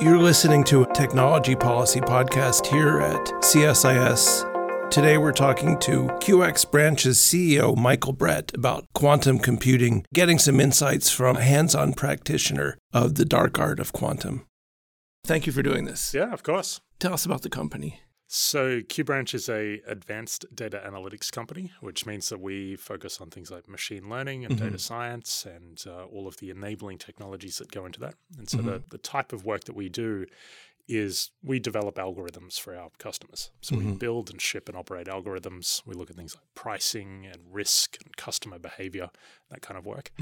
You're listening to a technology policy podcast here at CSIS. Today we're talking to QxBranch's CEO, Michael Brett, about quantum computing, getting some insights from a hands on practitioner of the dark art of quantum. Thank you for doing this. Yeah, of course. Tell us about the company. So QxBranch is a advanced data analytics company, which means that we focus on things like machine learning and Mhm. data science and uh, all of the enabling technologies that go into that. And so Mhm. the, the type of work that we do is we develop algorithms for our customers. So we Mhm. build and ship and operate algorithms. We look at things like pricing and risk and customer behavior, that kind of work.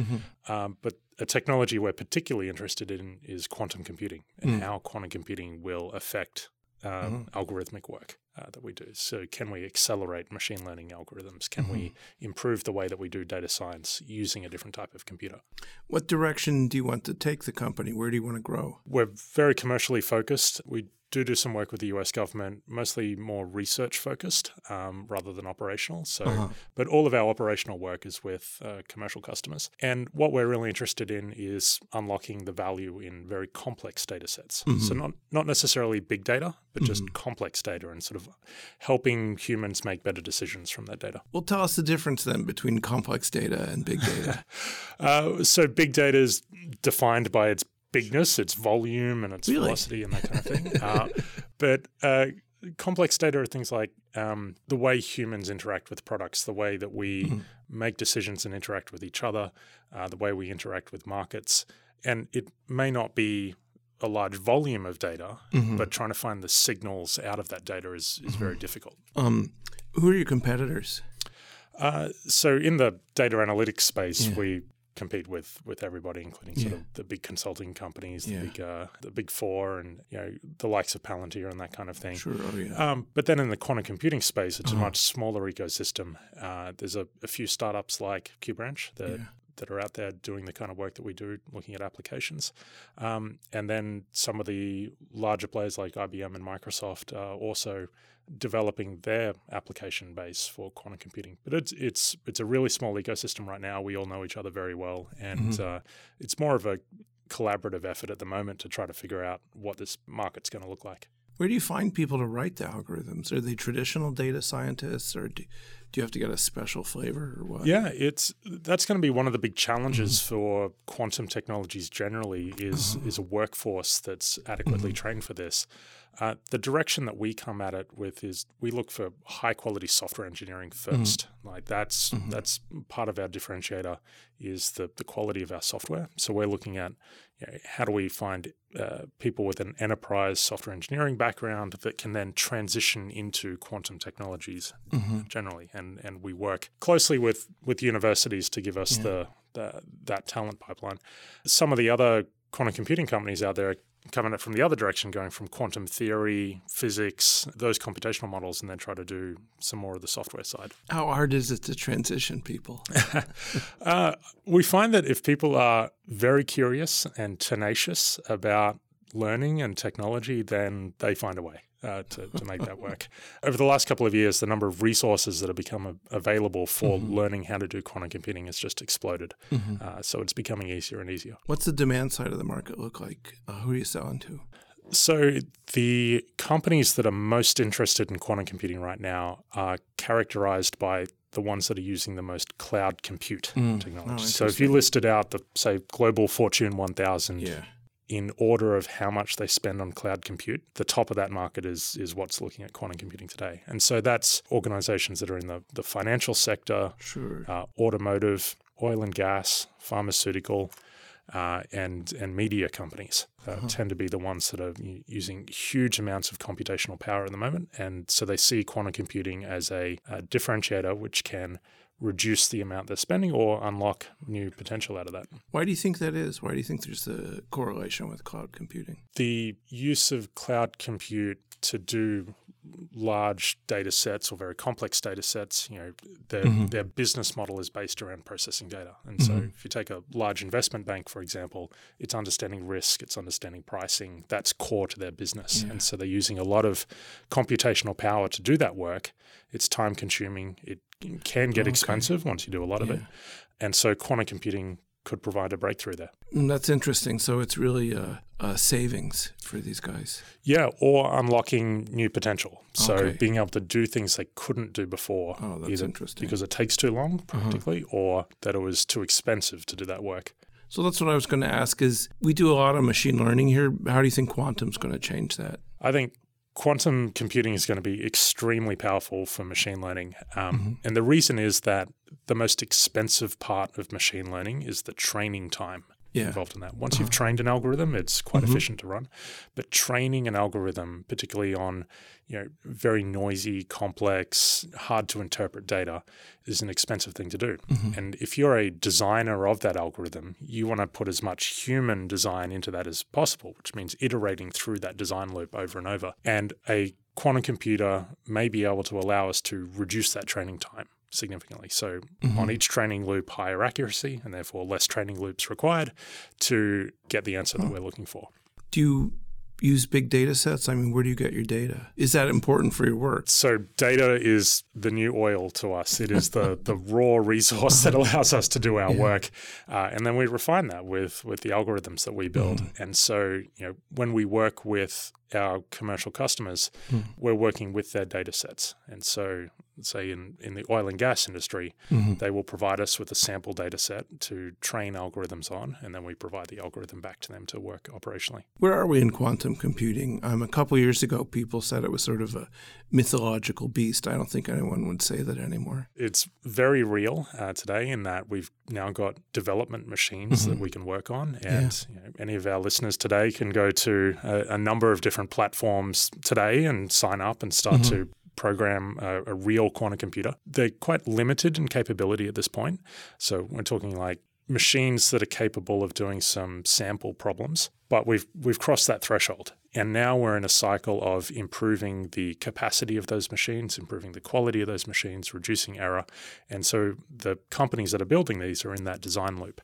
Um, but a technology we're particularly interested in is quantum computing and Mm. how quantum computing will affect um, algorithmic work uh, that we do. So, can we accelerate machine learning algorithms? Can we improve the way that we do data science using a different type of computer? What direction do you want to take the company? Where do you want to grow? We're very commercially focused. We do do some work with the US government, mostly more research focused um, rather than operational. So, Uh-huh. but all of our operational work is with uh, commercial customers. And what we're really interested in is unlocking the value in very complex data sets. So, not, not necessarily big data, but just complex data and sort of helping humans make better decisions from that data. Well, tell us the difference then between complex data and big data. Uh, so, big data is defined by its bigness, its volume, and its Really? velocity, and that kind of thing. uh, but uh, complex data are things like um, the way humans interact with products, the way that we Mm-hmm. make decisions and interact with each other, uh, the way we interact with markets. And it may not be a large volume of data, Mm-hmm. but trying to find the signals out of that data is, is very difficult. um, who are your competitors? Uh, so in the data analytics space, Yeah. we compete with with everybody, including sort Yeah. of the big consulting companies, the Yeah. big uh, the big four, and you know the likes of Palantir and that kind of thing. Sure. Oh, yeah. Um, but then in the quantum computing space, it's Uh-huh. a much smaller ecosystem. Uh, there's a, a few startups like QxBranch that Yeah. that are out there doing the kind of work that we do, looking at applications, um, and then some of the larger players like IBM and Microsoft are also developing their application base for quantum computing. But it's it's it's a really small ecosystem right now. We all know each other very well, and Mm-hmm. uh, it's more of a collaborative effort at the moment to try to figure out what this market's going to look like. Where do you find people to write the algorithms? Are they traditional data scientists, or do, do you have to get a special flavor, or what? Yeah, it's that's going to be one of the big challenges for quantum technologies generally is is a workforce that's adequately trained for this. Uh, the direction that we come at it with is we look for high quality software engineering 1st Like that's that's part of our differentiator is the the quality of our software. So we're looking at you know, how do we find uh, people with an enterprise software engineering background that can then transition into quantum technologies generally, and and we work closely with with universities to give us the, the that talent pipeline. Some of the other quantum computing companies out there coming at it from the other direction, going from quantum theory, physics, those computational models, and then try to do some more of the software side. How hard is it to transition people? Uh, we find that if people are very curious and tenacious about learning and technology, then they find a way uh, to, to make that work. Over the last couple of years, the number of resources that have become a- available for learning how to do quantum computing has just exploded. Uh, so it's becoming easier and easier. What's the demand side of the market look like? Uh, who are you selling to? So the companies that are most interested in quantum computing right now are characterized by the ones that are using the most cloud compute technology. Oh, so if you listed out the say global Fortune 1000 Yeah. In order of how much they spend on cloud compute, the top of that market is is what's looking at quantum computing today. And so that's organizations that are in the, the financial sector, Sure. uh, automotive, oil and gas, pharmaceutical, uh, and and media companies uh, tend to be the ones that are using huge amounts of computational power at the moment, and so they see quantum computing as a, a differentiator which can reduce the amount they're spending or unlock new potential out of that. Why do you think that is? Why do you think there's a correlation with cloud computing? The use of cloud compute to do large data sets or very complex data sets, you know, their, mm-hmm. their business model is based around processing data. And so mm-hmm. if you take a large investment bank, for example, it's understanding risk, it's understanding pricing. That's core to their business. And so they're using a lot of computational power to do that work. It's time consuming. It can get oh, expensive once you do a lot of it. And so quantum computing could provide a breakthrough there. Mm, that's interesting. So it's really a, a, savings for these guys. Yeah, or unlocking new potential. So Okay. being able to do things they couldn't do before, Oh, that's interesting. because it takes too long, uh-huh. practically, or that it was too expensive to do that work. So that's what I was going to ask is we do a lot of machine learning here. How do you think quantum's going to change that? I think quantum computing is going to be extremely powerful for machine learning. Um, And the reason is that the most expensive part of machine learning is the training time Yeah. involved in that. Once you've oh. trained an algorithm, it's quite mm-hmm. efficient to run. But training an algorithm, particularly on you know very noisy, complex, hard to interpret data, is an expensive thing to do. Mm-hmm. And if you're a designer of that algorithm, you want to put as much human design into that as possible, which means iterating through that design loop over and over. And a quantum computer may be able to allow us to reduce that training time significantly. So on each training loop, higher accuracy, and therefore less training loops required to get the answer that we're looking for. Do you use big data sets? I mean, where do you get your data? Is that important for your work? So data is the new oil to us. It is the the raw resource that allows us to do our work, uh, and then we refine that with with the algorithms that we build. And so, you know, when we work with our commercial customers, we're working with their data sets. And so, say in in the oil and gas industry, they will provide us with a sample data set to train algorithms on, and then we provide the algorithm back to them to work operationally. Where are we in quantum computing? Um, a couple years ago, people said it was sort of a mythological beast. I don't think anyone would say that anymore. it's very real uh, today in that we've now got development machines that we can work on. And you know, any of our listeners today can go to a, a number of different platforms today and sign up and start mm-hmm. to program a, a real quantum computer. They're quite limited in capability at this point. So we're talking like machines that are capable of doing some sample problems. But we've we've crossed that threshold. And now we're in a cycle of improving the capacity of those machines, improving the quality of those machines, reducing error. And so the companies that are building these are in that design loop.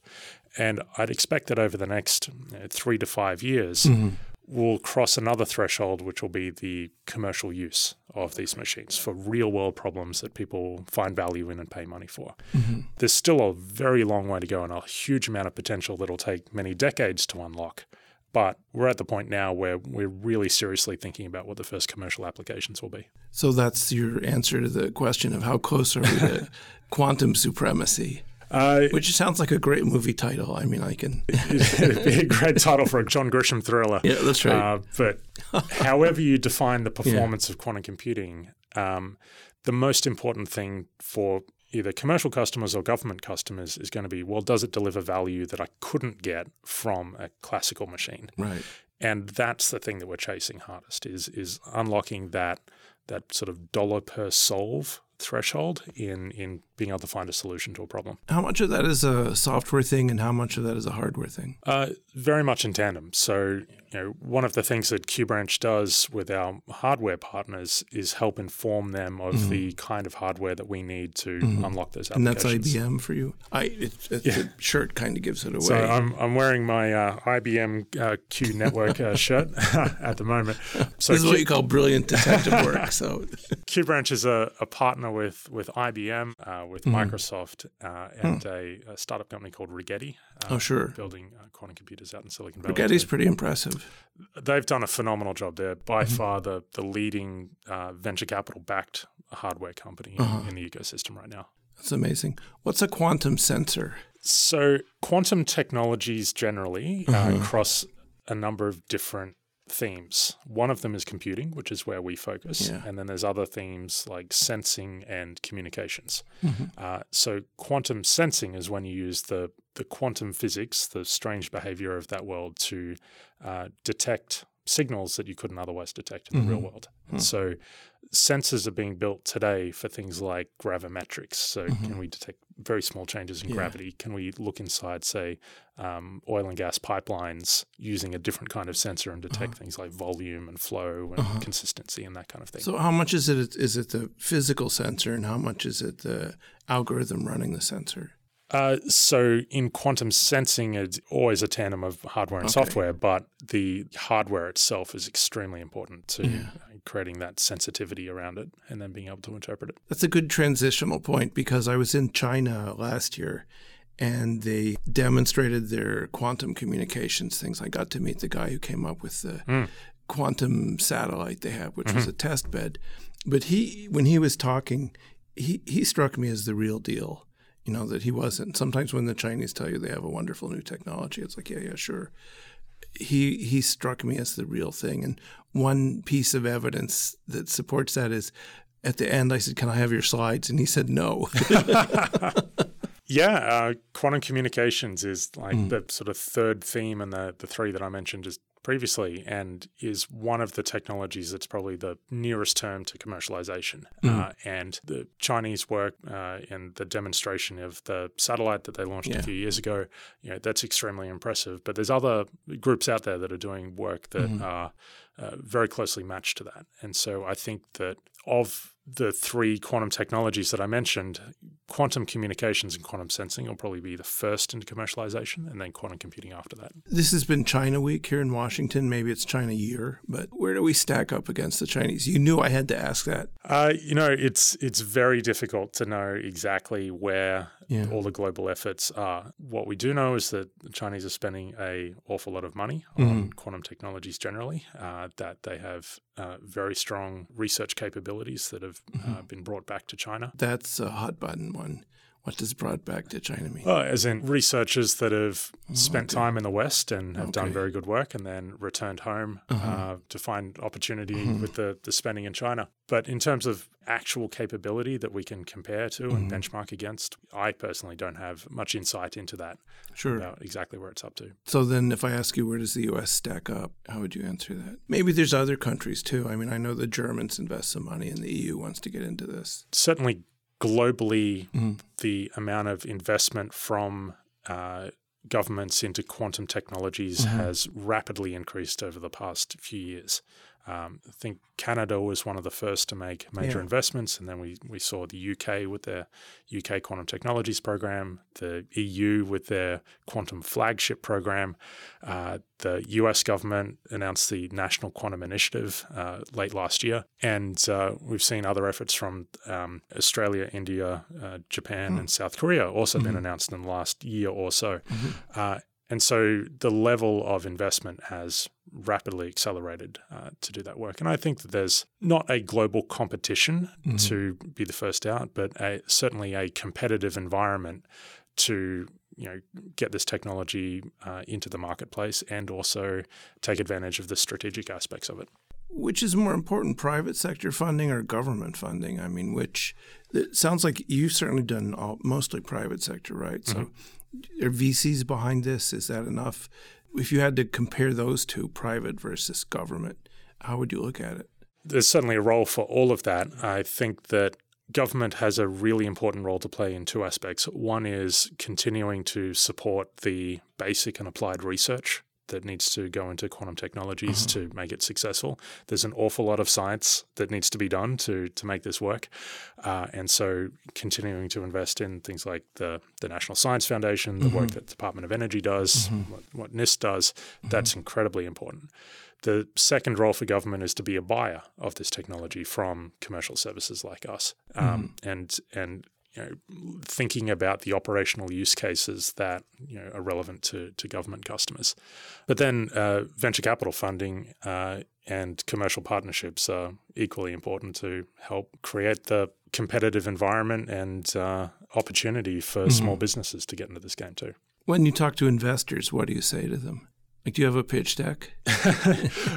And I'd expect that over the next uh, three to five years, mm-hmm. We'll cross another threshold, which will be the commercial use of these machines for real world problems that people find value in and pay money for. Mm-hmm. There's still a very long way to go and a huge amount of potential that'll take many decades to unlock. But we're at the point now where we're really seriously thinking about what the first commercial applications will be. So that's your answer to the question of how close are we to quantum supremacy? Uh, Which sounds like a great movie title. I mean, I can. it'd be a great title for a John Grisham thriller. Yeah, that's right. Uh, but however you define the performance of quantum computing, um, the most important thing for either commercial customers or government customers is going to be well, does it deliver value that I couldn't get from a classical machine? right. And that's the thing that we're chasing hardest is is unlocking that that sort of dollar per solve threshold in in being able to find a solution to a problem. How much of that is a software thing and how much of that is a hardware thing? Uh, very much in tandem. So, you know, one of the things that QxBranch does with our hardware partners is help inform them of the kind of hardware that we need to unlock those applications. And that's. IBM for you. I it, it, The shirt kind of gives it away. So I'm, I'm wearing my uh, IBM uh, Q Network uh, shirt at the moment. So this is what you call brilliant detective work. So QxBranch is a, a partner with with IBM, uh, with Mm-hmm. Microsoft, uh, and a, a startup company called Rigetti, uh, Hmm. oh sure, building uh, quantum computers out in Silicon Valley. Rigetti's pretty impressive. they've done a phenomenal job. They're by Mm-hmm. far the the leading uh, venture capital backed hardware company in- Uh-huh. in, the ecosystem right now. That's amazing. What's a quantum sensor? So quantum technologies generally uh, Uh-huh. cross a number of different themes. One of them is computing, which is where we focus, Yeah. and then there's other themes like sensing and communications. Mm-hmm. Uh, so quantum sensing is when you use the the quantum physics, the strange behavior of that world, to uh, detect signals that you couldn't otherwise detect in the real mm-hmm. world. And so sensors are being built today for things like gravimetrics. So mm-hmm. can we detect very small changes in Yeah. gravity? Can we look inside, say, um, oil and gas pipelines using a different kind of sensor and uh-huh. detect things like volume and flow and uh-huh. consistency and that kind of thing? So how much is it? Is it the physical sensor, and how much is it the algorithm running the sensor? Uh, so in quantum sensing, it's always a tandem of hardware and Okay. software, but the hardware itself is extremely important to uh, creating that sensitivity around it and then being able to interpret it. That's a good transitional point because I was in China last year, and they demonstrated their quantum communications things. I got to meet the guy who came up with the mm. quantum satellite they have, which mm-hmm. was a test bed. But he, when he was talking, he, he struck me as the real deal. You know that he wasn't. Sometimes when the Chinese tell you they have a wonderful new technology, it's like, yeah, yeah, sure. He he struck me as the real thing. And one piece of evidence that supports that is at the end, I said, "Can I have your slides?" And he said, "No." yeah, uh, quantum communications is like mm. the sort of third theme, and the the three that I mentioned is previously and is one of the technologies that's probably the nearest term to commercialization. Mm. Uh, and the Chinese work uh, and the demonstration of the satellite that they launched yeah. a few years ago, you know, that's extremely impressive. But there's other groups out there that are doing work that mm-hmm. are uh, very closely matched to that. And so I think that of the three quantum technologies that I mentioned, quantum communications and quantum sensing will probably be the first into commercialization, and then quantum computing after that. This has been China Week here in Washington. Maybe it's China Year, but where do we stack up against the Chinese? You knew I had to ask that. Uh, you know, it's it's very difficult to know exactly where yeah. all the global efforts are. What we do know is that the Chinese are spending a awful lot of money on mm-hmm. quantum technologies generally. Uh, that they have uh, very strong research capabilities that have uh, mm-hmm. been brought back to China. That's a hot button one. What does brought back to China mean? Oh, as in researchers that have oh, spent okay. time in the West and have okay. done very good work and then returned home uh-huh. uh, to find opportunity uh-huh. with the, the spending in China. But in terms of actual capability that we can compare to and mm-hmm. benchmark against, I personally don't have much insight into that. Sure. About exactly where it's up to. So then, if I ask you where does the U.S. stack up, how would you answer that? Maybe there's other countries too. I mean, I know the Germans invest some money, and the EU wants to get into this. Certainly, globally, mm. the amount of investment from uh, governments into quantum technologies mm-hmm. has rapidly increased over the past few years. Um, I think Canada was one of the first to make major yeah. investments, and then we, we saw the UK with their UK Quantum Technologies program, the EU with their Quantum Flagship program. Uh, the US government announced the National Quantum Initiative uh, late last year, and uh, we've seen other efforts from um, Australia, India, uh, Japan, mm. and South Korea also mm-hmm. been announced in the last year or so. Mm-hmm. And so the level of investment has rapidly accelerated uh, to do that work. And I think that there's not a global competition mm-hmm. to be the first out, but a, certainly a competitive environment to you know get this technology uh, into the marketplace and also take advantage of the strategic aspects of it. Which is more important, private sector funding or government funding? I mean, which it sounds like you've certainly done all, mostly private sector, right? Mm-hmm. So are VCs behind this? Is that enough? If you had to compare those two, private versus government, how would you look at it? There's certainly a role for all of that. I think that government has a really important role to play in two aspects. One is continuing to support the basic and applied research that needs to go into quantum technologies uh-huh. to make it successful. There's an awful lot of science that needs to be done to to make this work, uh, and so continuing to invest in things like the the National Science Foundation, the mm-hmm. work that the Department of Energy does, mm-hmm. what, what, NIST does, mm-hmm. that's incredibly important. The second role for government is to be a buyer of this technology from commercial services like us, um, mm-hmm. and and you know, thinking about the operational use cases that you know are relevant to to government customers. But then uh, venture capital funding uh, and commercial partnerships are equally important to help create the competitive environment and uh, opportunity for mm-hmm. small businesses to get into this game too. When you talk to investors, what do you say to them? Like, do you have a pitch deck? um,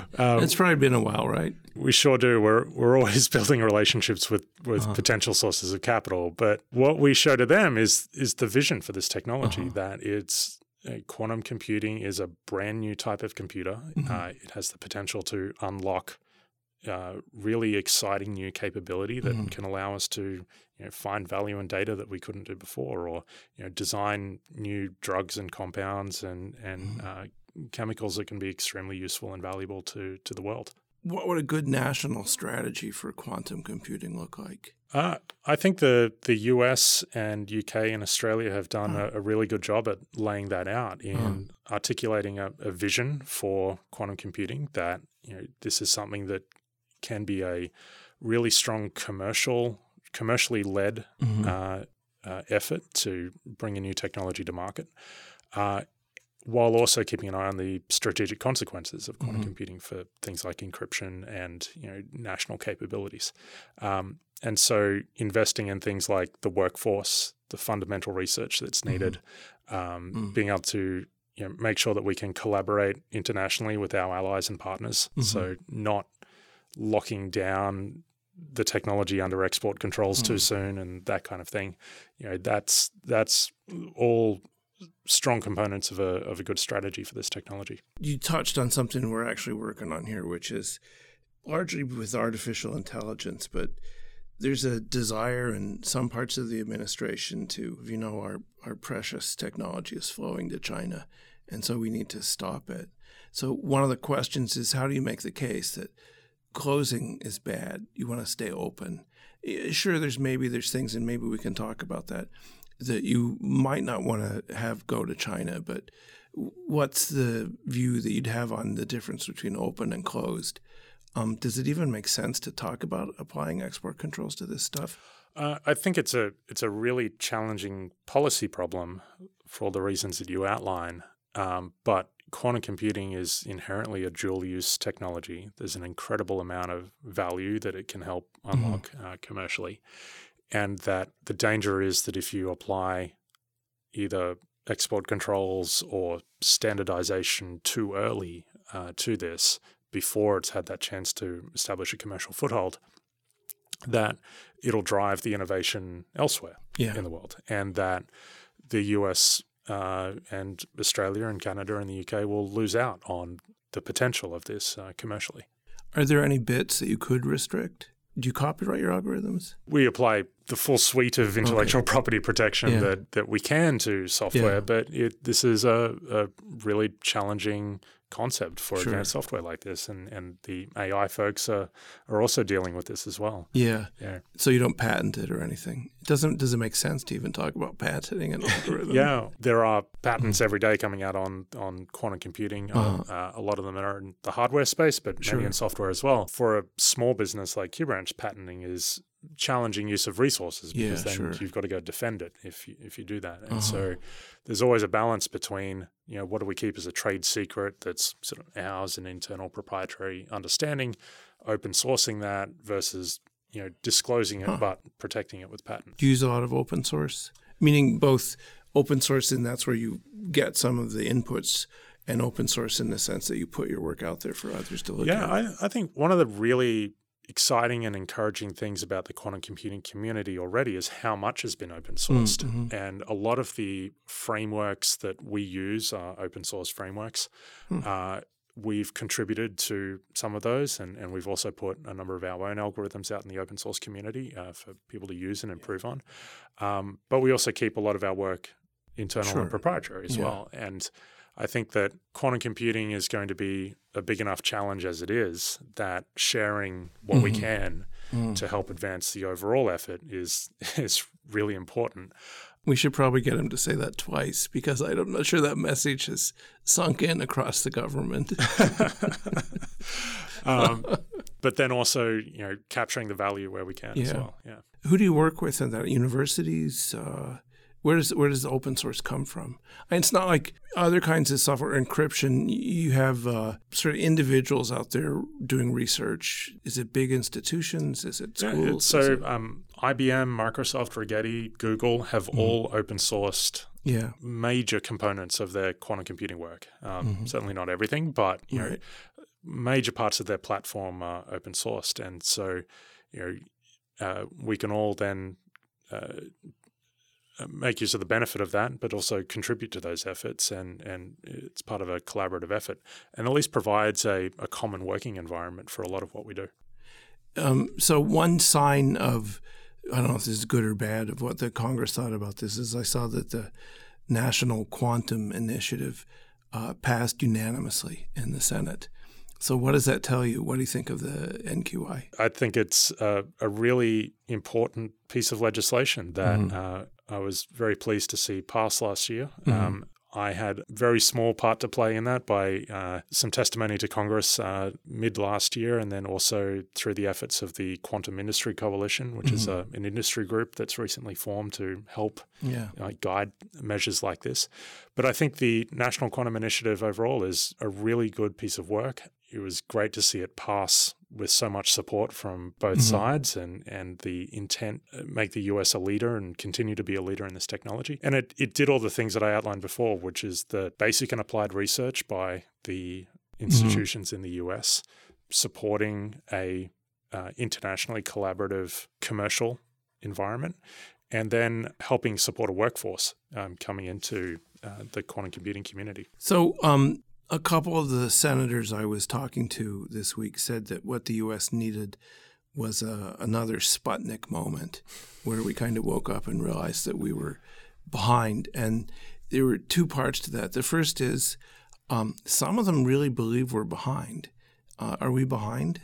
it's probably been a while, right? We sure do. We're we're always building relationships with with uh-huh. potential sources of capital. But what we show to them is is the vision for this technology uh-huh. that it's uh, quantum computing is a brand new type of computer. Mm-hmm. Uh, it has the potential to unlock uh, really exciting new capability that mm-hmm. can allow us to you know, find value in data that we couldn't do before, or you know, design new drugs and compounds and and mm-hmm. uh, chemicals that can be extremely useful and valuable to, to the world. What would a good national strategy for quantum computing look like? Uh, I think the, the US and UK and Australia have done a, a, really good job at laying that out in articulating a, a, vision for quantum computing that you know this is something that can be a really strong commercial commercially led mm-hmm. uh, uh, effort to bring a new technology to market, uh, while also keeping an eye on the strategic consequences of quantum mm-hmm. computing for things like encryption and you know national capabilities. Um, and so, investing in things like the workforce, the fundamental research that's mm-hmm. needed, mm-hmm. um, mm. being able to you know, make sure that we can collaborate internationally with our allies and partners. Mm-hmm. So, not locking down the technology under export controls mm. too soon and that kind of thing. You know, that's that's all strong components of a of a good strategy for this technology. You touched on something we're actually working on here, which is largely with artificial intelligence, but there's a desire in some parts of the administration to, you know, our, our precious technology is flowing to China, and so we need to stop it. So one of the questions is how do you make the case that closing is bad. You want to stay open. Eh, sure, there's maybe there's things, and maybe we can talk about that that you might not want to have go to China. But what's the view that you'd have on the difference between open and closed? Um, does it even make sense to talk about applying export controls to this stuff? Uh, I think it's a it's a really challenging policy problem for all the reasons that you outline. Um, but quantum computing is inherently a dual use technology. There's an incredible amount of value that it can help mm-hmm. unlock mm-hmm. uh, commercially. And that the danger is that if you apply either export controls or standardization too early uh, to this, before it's had that chance to establish a commercial foothold, that it'll drive the innovation elsewhere yeah. in the world. And that the US uh, and Australia and Canada and the UK will lose out on the potential of this uh, commercially. Are there any bits that you could restrict? Do you copyright your algorithms? We apply the full suite of intellectual okay. property protection yeah. that, that we can to software, yeah. but it, this is a, a really challenging concept for sure. advanced software like this, and, and the AI folks are, are also dealing with this as well. Yeah. Yeah. So you don't patent it or anything. It doesn't does it make sense to even talk about patenting an algorithm? yeah, there are patents every day coming out on on quantum computing. Uh-huh. Uh, a lot of them are in the hardware space, but sure. many in software as well. For a small business like QxBranch, patenting is challenging use of resources because yeah, then sure. you've got to go defend it if you, if you do that. And uh-huh. so there's always a balance between you know what do we keep as a trade secret that's sort of ours and internal proprietary understanding, open sourcing that versus you know disclosing it huh. but protecting it with patent. Do you use a lot of open source, meaning both open source and that's where you get some of the inputs and open source in the sense that you put your work out there for others to look yeah, at. Yeah, I, I think one of the really exciting and encouraging things about the quantum computing community already is how much has been open sourced. Mm-hmm. And a lot of the frameworks that we use are open source frameworks. Mm. Uh, we've contributed to some of those, and, and we've also put a number of our own algorithms out in the open source community uh, for people to use and improve on. Um, but we also keep a lot of our work internal sure. and proprietary as yeah. well. And I think that quantum computing is going to be a big enough challenge as it is that sharing what mm-hmm. we can mm. to help advance the overall effort is is really important. We should probably get him to say that twice because I'm not sure that message has sunk in across the government. um, but then also, you know, capturing the value where we can yeah. as well. Yeah. Who do you work with in that? Universities? Uh, where does where does the open source come from? And it's not like other kinds of software encryption. You have uh, sort of individuals out there doing research. Is it big institutions? Is it schools? Yeah, so it... Um, IBM, Microsoft, Rigetti, Google have mm-hmm. all open sourced yeah. major components of their quantum computing work. Um, mm-hmm. Certainly not everything, but you right. know, major parts of their platform are open sourced, and so you know uh, we can all then uh, make use of the benefit of that, but also contribute to those efforts. And, and it's part of a collaborative effort and at least provides a, a common working environment for a lot of what we do. Um, so, one sign of, I don't know if this is good or bad, of what the Congress thought about this is I saw that the National Quantum Initiative uh, passed unanimously in the Senate. So, what does that tell you? What do you think of the NQI? I think it's a, a really important piece of legislation that mm-hmm. uh, I was very pleased to see pass last year. Mm-hmm. Um, I had a very small part to play in that by uh, some testimony to Congress uh, mid last year, and then also through the efforts of the Quantum Industry Coalition, which mm-hmm. is a, an industry group that's recently formed to help yeah. uh, guide measures like this. But I think the National Quantum Initiative overall is a really good piece of work. It was great to see it pass with so much support from both mm-hmm. sides and, and the intent uh, make the US a leader and continue to be a leader in this technology. And it, it did all the things that I outlined before, which is the basic and applied research by the mm-hmm. institutions mm-hmm. in the US, supporting a uh, internationally collaborative commercial environment, and then helping support a workforce um, coming into uh, the quantum computing community. So, um, a couple of the senators I was talking to this week said that what the U.S. needed was a, another Sputnik moment where we kind of woke up and realized that we were behind. And there were two parts to that. The first is um, some of them really believe we're behind. Uh, are we behind?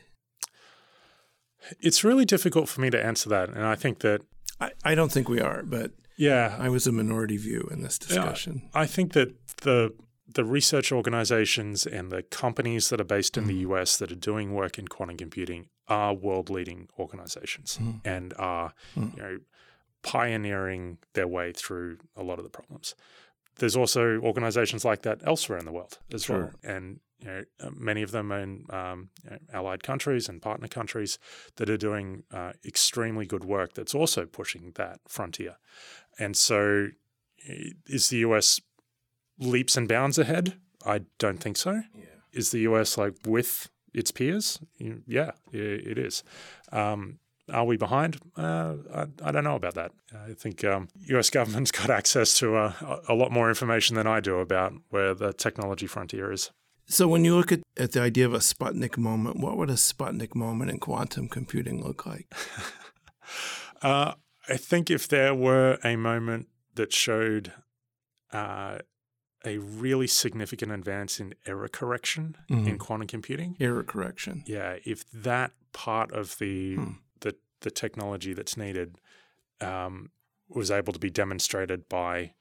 It's really difficult for me to answer that. And I think that. I, I don't think we are, but yeah, I was a minority view in this discussion. Yeah, I think that the the research organizations and the companies that are based in mm. the US that are doing work in quantum computing are world leading organizations mm. and are mm. you know, pioneering their way through a lot of the problems. There's also organizations like that elsewhere in the world as sure. well. And you know, uh, many of them are in um, you know, allied countries and partner countries that are doing uh, extremely good work that's also pushing that frontier. And so, is the US leaps and bounds ahead? I don't think so. Yeah. Is the US like with its peers? Yeah, it is. Um, are we behind? Uh, I, I, don't know about that. I think um, US government's got access to a, a lot more information than I do about where the technology frontier is. So, when you look at, at the idea of a Sputnik moment, what would a Sputnik moment in quantum computing look like? uh, I think if there were a moment that showed uh, a really significant advance in error correction mm-hmm. in quantum computing. Error correction. Yeah, if that part of the hmm. the, the technology that's needed um, was able to be demonstrated by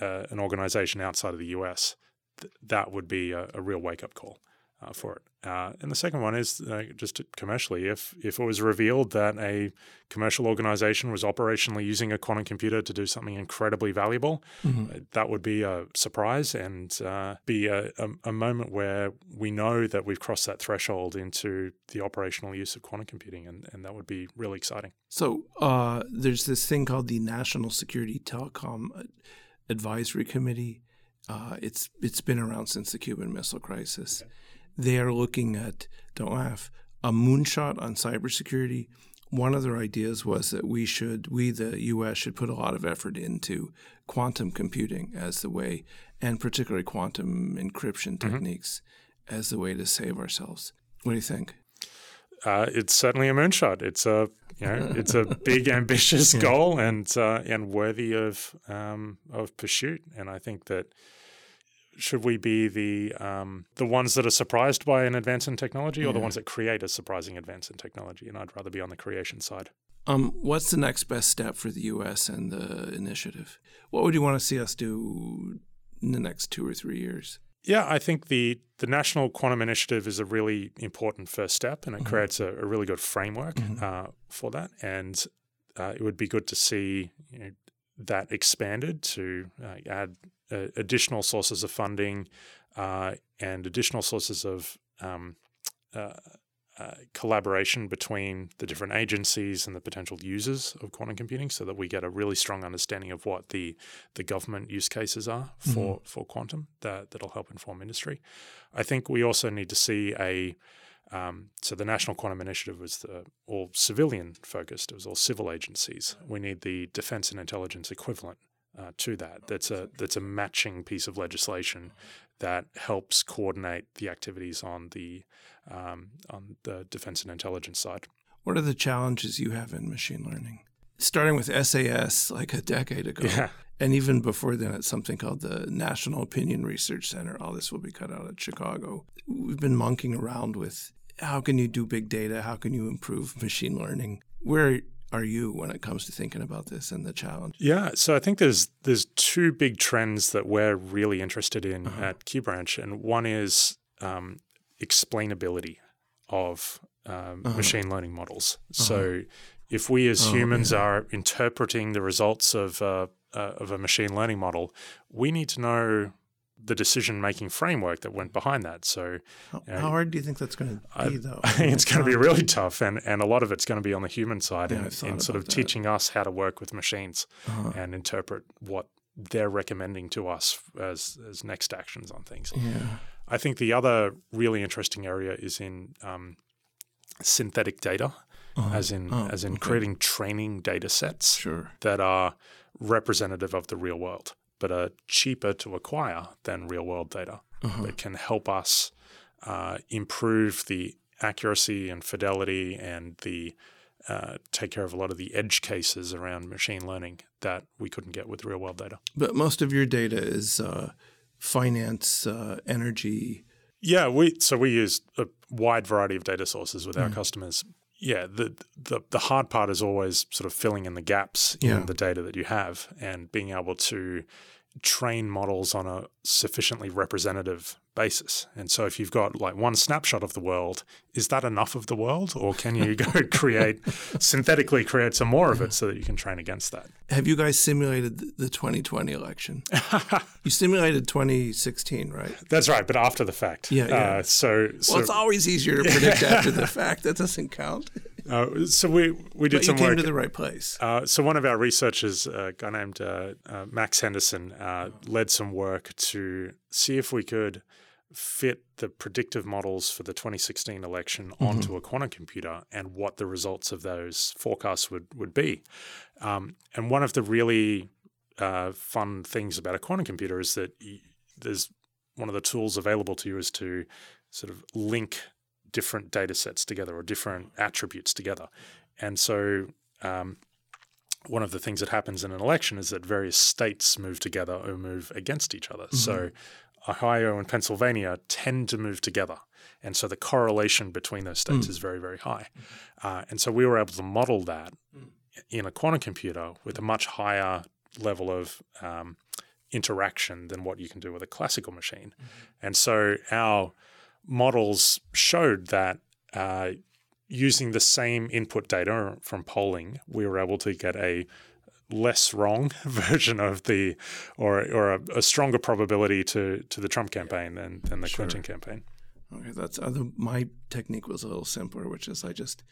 uh, an organization outside of the US, th- that would be a, a real wake up call uh, for it. Uh, and the second one is uh, just commercially, if if it was revealed that a commercial organization was operationally using a quantum computer to do something incredibly valuable, mm-hmm. Uh, that would be a surprise and uh, be a, a, a, moment where we know that we've crossed that threshold into the operational use of quantum computing, and, and that would be really exciting. So uh, there's this thing called the National Security Telecom Advisory Committee. it's it's been around since the Cuban Missile Crisis. Okay they are looking at, don't laugh, a moonshot on cybersecurity. One of their ideas was that we should, we, the US, should put a lot of effort into quantum computing as the way, and particularly quantum encryption mm-hmm. techniques as the way to save ourselves. What do you think? Uh, it's certainly a moonshot. It's a you know it's a big ambitious yeah. goal and uh, and worthy of um, of pursuit. And I think that should we be the um, the ones that are surprised by an advance in technology, or yeah. the ones that create a surprising advance in technology? And I'd rather be on the creation side. Um, what's the next best step for the U.S. and the initiative? What would you want to see us do in the next two or three years? Yeah, I think the the National Quantum Initiative is a really important first step, and it mm-hmm. creates a, a, really good framework mm-hmm. uh, for that. And uh, it would be good to see you know, that expanded to uh, add uh, additional sources of funding uh, and additional sources of um, uh, uh, collaboration between the different agencies and the potential users of quantum computing, so that we get a really strong understanding of what the the government use cases are for mm-hmm. for quantum that that'll help inform industry. I think we also need to see a um, so the National Quantum Initiative was the, all civilian focused. It was all civil agencies. We need the defense and intelligence equivalent uh, to that. That's a that's a matching piece of legislation that helps coordinate the activities on the um, on the defense and intelligence side. What are the challenges you have in machine learning? Starting with SAS like a decade ago, yeah. and even before then, at something called the National Opinion Research Center. All this will be cut out at Chicago. We've been monkeying around with how can you do big data? How can you improve machine learning? Where are you when it comes to thinking about this and the challenge? Yeah, so I think there's there's two big trends that we're really interested in Uh-huh. at QxBranch, and one is um, explainability of um, Uh-huh. machine learning models. So if we as Oh, humans yeah. are interpreting the results of uh, uh, of a machine learning model, we need to know the decision making framework that went behind that. So How, how hard do you think that's going to be, though? I think it's going to be really tough, and, and a lot of it's going to be on the human side Yeah, in, in sort of that. teaching us how to work with machines Uh-huh. and interpret what they're recommending to us as, as next actions on things. Yeah. I think the other really interesting area is in um, synthetic data, Uh-huh. as in Oh, as in okay. creating training data sets Sure. that are representative of the real world, but are cheaper to acquire than real world data Uh-huh. that can help us uh, improve the accuracy and fidelity and the uh, take care of a lot of the edge cases around machine learning that we couldn't get with real world data. But most of your data is uh, finance, uh, energy. Yeah, we so we use a wide variety of data sources with our customers. Yeah, the, the the hard part is always sort of filling in the gaps Yeah. in the data that you have and being able to train models on a sufficiently representative basis. And so if you've got like one snapshot of the world, is that enough of the world or can you go create synthetically create some more of it so that you can train against that? Have you guys simulated the- the 2020 election? you simulated 2016, right? That's right, but after the fact. Yeah, yeah. Uh, so so Well, it's always easier to predict after the fact. That doesn't count. Uh, so we we did But you some came work. to the right place. uh, so one of our researchers, a guy named uh, uh, Max Henderson, uh, led some work to see if we could fit the predictive models for the 2016 election onto a quantum computer and what the results of those forecasts would would be. Um, and one of the really uh, fun things about a quantum computer is that y- there's one of the tools available to you is to sort of link different data sets together or different attributes together. And so um, one of the things that happens in an election is that various states move together or move against each other. So Ohio and Pennsylvania tend to move together. And so the correlation between those states is very, very high. Uh, and so we were able to model that in a quantum computer with a much higher level of um, interaction than what you can do with a classical machine. And so our models showed that uh, using the same input data from polling, we were able to get a less wrong version of the, or or a, a stronger probability to to the Trump campaign than than the Clinton campaign. Okay, that's uh, other. My technique was a little simpler, which is I just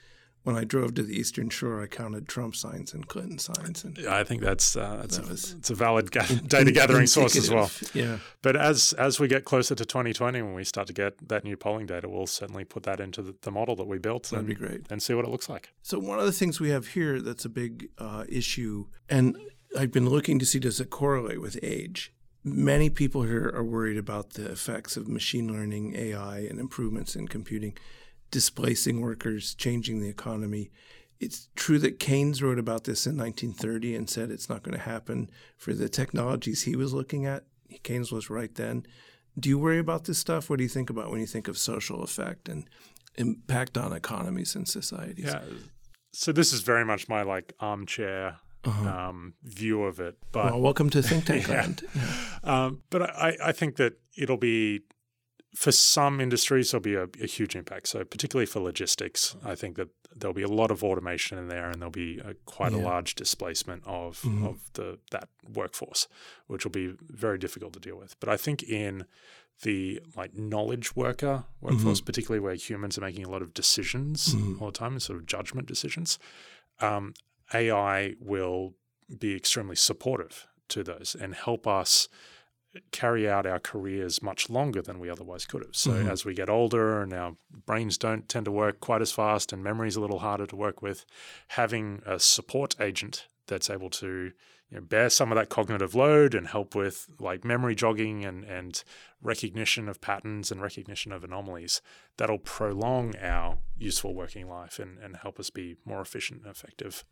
when I drove to the Eastern Shore, I counted Trump signs and Clinton signs, and I think that's uh, that's That a, it's a valid ga- data gathering source as well. Yeah. But as as we get closer to 2020, when we start to get that new polling data, we'll certainly put that into the, the model that we built That'd and, be great. and see what it looks like. So one of the things we have here that's a big uh, issue, and I've been looking to see does it correlate with age. Many people here are worried about the effects of machine learning, AI, and improvements in computing, displacing workers, changing the economy. It's true that Keynes wrote about this in 1930 and said it's not going to happen for the technologies he was looking at. Keynes was right then. Do you worry about this stuff? What do you think about when you think of social effect and impact on economies and societies? Yeah. So this is very much my like armchair um, view of it, but Well, welcome to Think Tank Yeah. Land. um, but I, I think that it'll be for some industries there'll be a, a huge impact. So particularly for logistics, I think that there'll be a lot of automation in there, and there'll be a, quite a large displacement of Mhm. of the that workforce, which will be very difficult to deal with. But I think in the like knowledge worker workforce, particularly where humans are making a lot of decisions Mhm. all the time, and sort of judgment decisions, um, AI will be extremely supportive to those and help us carry out our careers much longer than we otherwise could have. So Mhm. as we get older and our brains don't tend to work quite as fast and memory's a little harder to work with, having a support agent that's able to you know, bear some of that cognitive load and help with like memory jogging and, and recognition of patterns and recognition of anomalies, that'll prolong our useful working life and, and help us be more efficient and effective.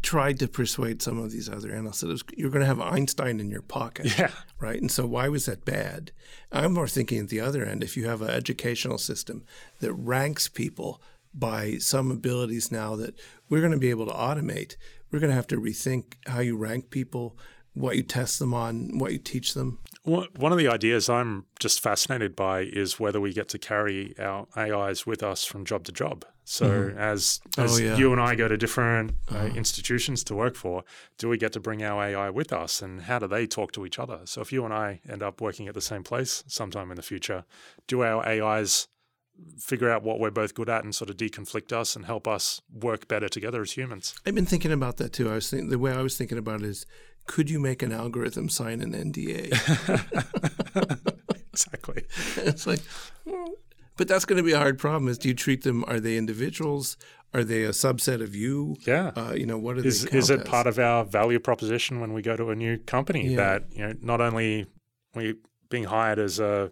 Tried to persuade some of these other analysts that it was, you're going to have Einstein in your pocket, Yeah. right? And so why was that bad? I'm more thinking at the other end. If you have an educational system that ranks people by some abilities now that we're going to be able to automate. We're going to have to rethink how you rank people, what you test them on, what you teach them. One of the ideas I'm just fascinated by is whether we get to carry our AIs with us from job to job. So mm-hmm. as oh, as oh, yeah. you and I go to different uh, uh-huh. institutions to work for, do we get to bring our AI with us, and how do they talk to each other? So if you and I end up working at the same place sometime in the future, do our AIs figure out what we're both good at and sort of deconflict us and help us work better together as humans? I've been thinking about that too. I was thinking the way I was thinking about it is could you make an algorithm sign an NDA? exactly. it's like, but that's going to be a hard problem. Is do you treat them? Are they individuals? Are they a subset of you? Yeah. Uh, you know, what are is, they? Is it as? part of our value proposition when we go to a new company yeah. that you know not only we being hired as a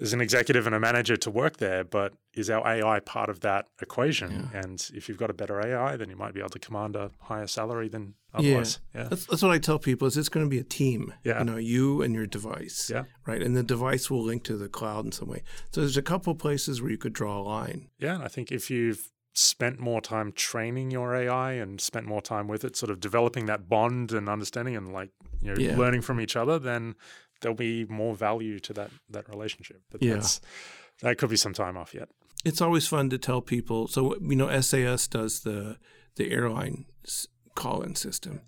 as an executive and a manager to work there, but is our AI part of that equation? Yeah. And if you've got a better AI, then you might be able to command a higher salary than otherwise. Yeah, yeah. That's, that's, what I tell people: is it's going to be a team. Yeah, you know, you and your device. Yeah, right, and the device will link to the cloud in some way. So there's a couple places where you could draw a line. Yeah, I think if you've spent more time training your AI and spent more time with it, sort of developing that bond and understanding and like you know yeah. learning from each other, then there'll be more value to that that relationship. But yeah. that could be some time off yet. It's always fun to tell people. So you know, SAS does the the airline call-in system,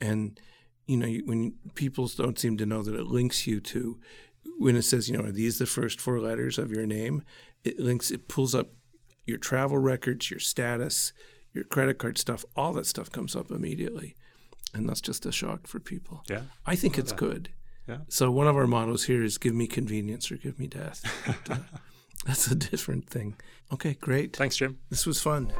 and you know when people don't seem to know that it links you to when it says you know are these the first four letters of your name, it links it pulls up your travel records, your status, your credit card stuff, all that stuff comes up immediately. And that's just a shock for people. Yeah. I think it's that. good. Yeah. So one of our mottos here is give me convenience or give me death. But, uh, that's a different thing. Okay, great. Thanks, Jim. This was fun.